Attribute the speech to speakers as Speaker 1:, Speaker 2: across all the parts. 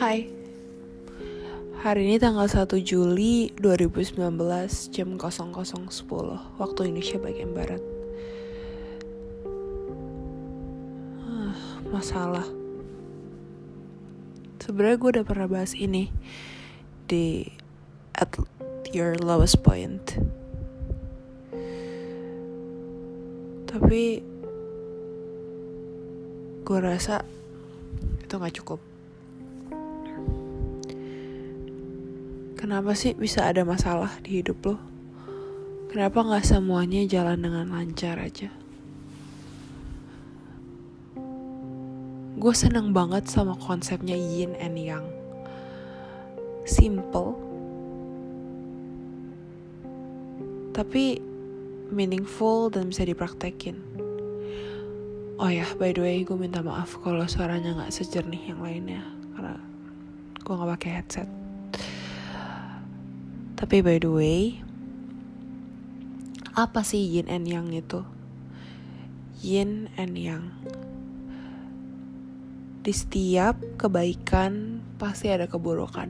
Speaker 1: Hai. Hari ini tanggal 1 Juli 2019 jam 00.10 waktu Indonesia bagian Barat. Ah, Masalah. Sebenarnya gue udah pernah bahas ini Di At Your Lowest Point. Tapi Gue rasa Itu gak cukup Kenapa sih bisa ada masalah di hidup lo? Kenapa gak semuanya jalan dengan lancar aja? Gue seneng banget sama konsepnya yin and yang. Simple. Tapi meaningful dan bisa dipraktekin. Oh ya, by the way, gue minta maaf kalau suaranya gak sejernih yang lainnya. Karena gue gak pakai headset. Tapi by the way, apa sih yin and yang itu? Yin and yang. Di setiap kebaikan pasti ada keburukan.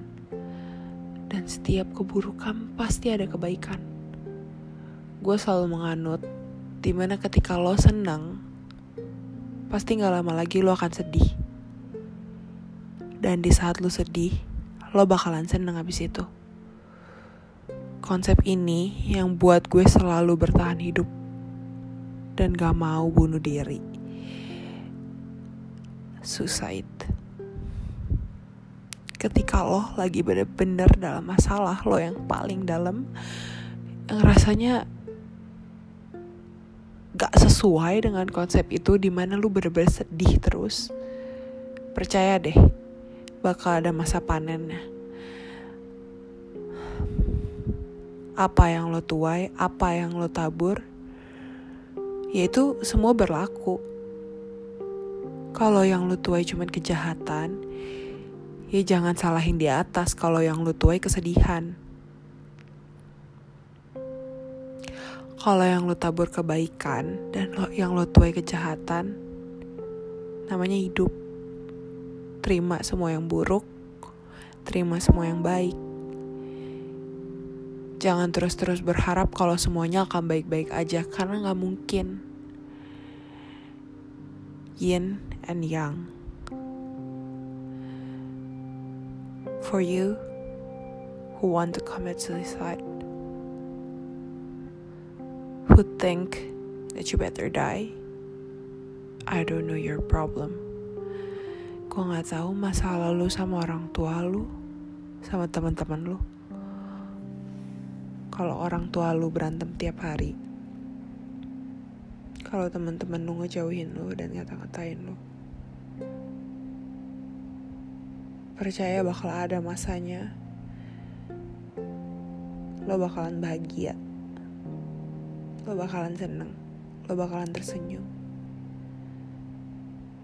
Speaker 1: Dan setiap keburukan pasti ada kebaikan. Gue selalu menganut di mana ketika lo senang, pasti gak lama lagi lo akan sedih. Dan di saat lo sedih, lo bakalan seneng abis itu konsep ini yang buat gue selalu bertahan hidup dan gak mau bunuh diri. Suicide. Ketika lo lagi bener-bener dalam masalah lo yang paling dalam, yang rasanya gak sesuai dengan konsep itu di mana lo bener-bener sedih terus. Percaya deh, bakal ada masa panennya apa yang lo tuai, apa yang lo tabur, yaitu semua berlaku. Kalau yang lo tuai cuma kejahatan, ya jangan salahin di atas kalau yang lo tuai kesedihan. Kalau yang lo tabur kebaikan dan lo, yang lo tuai kejahatan, namanya hidup. Terima semua yang buruk, terima semua yang baik Jangan terus-terus berharap kalau semuanya akan baik-baik aja karena nggak mungkin. Yin and Yang. For you who want to commit suicide, who think that you better die, I don't know your problem. Gue nggak tahu masalah lu sama orang tua lu, sama teman-teman lu kalau orang tua lu berantem tiap hari. Kalau teman-teman lu ngejauhin lu dan ngata-ngatain lu. Percaya bakal ada masanya. Lo bakalan bahagia. Lo bakalan seneng. Lo bakalan tersenyum.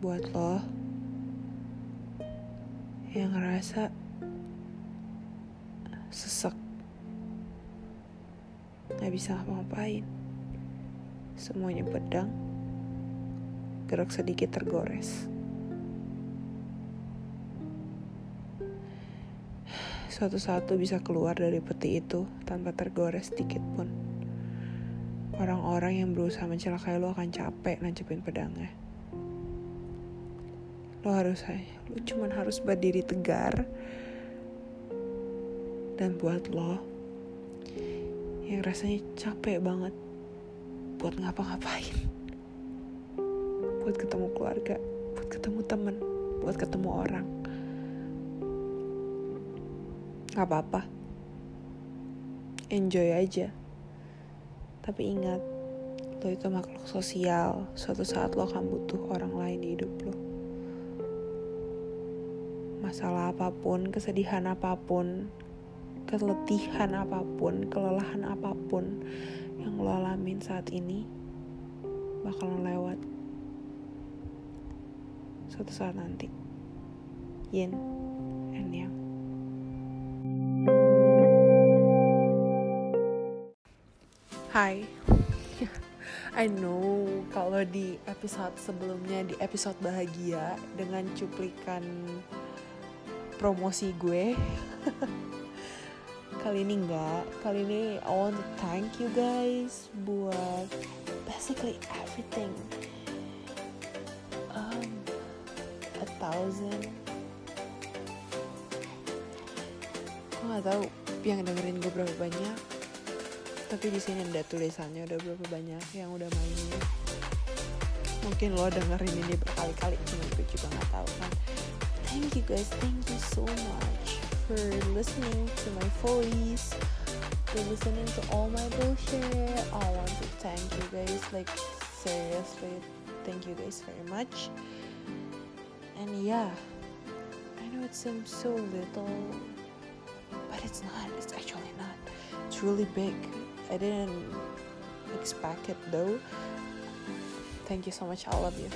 Speaker 1: Buat lo yang ngerasa sesek nggak bisa ngapa-ngapain. Semuanya pedang, gerak sedikit tergores. Suatu saat bisa keluar dari peti itu tanpa tergores sedikit pun. Orang-orang yang berusaha mencelakai lo akan capek nancepin pedangnya. Lo harus, lo cuman harus berdiri tegar. Dan buat lo, yang rasanya capek banget buat ngapa-ngapain. Buat ketemu keluarga buat ketemu temen buat ketemu orang. Nggak apa-apa. Enjoy aja. Tapi ingat lo itu makhluk sosial. Suatu saat lo akan butuh orang lain di hidup lo. Masalah apa pun kesedihan apa pun keletihan apa pun, kelelahan apa pun yang lo alamin saat ini bakalan lewat suatu saat nanti. Yin and Yang. Hai. I know kalau di episode sebelumnya di episode bahagia dengan cuplikan promosi gue kali ini enggak kali ini I want to thank you guys buat basically everything. Um, a thousand. Gue nggak tahu yang dengerin gue berapa banyak. Tapi di sini ada tulisannya udah berapa banyak yang udah mainin. Mungkin lo dengerin ini berkali-kali cuma gue juga nggak tahu kan. Thank you guys thank you so much for listening to my voice for listening to all my bullshit I want to thank you guys like seriously thank you guys very much and yeah I know it seems so little but it's not it's actually not it's really big I didn't expect it though. Thank you so much. I love you.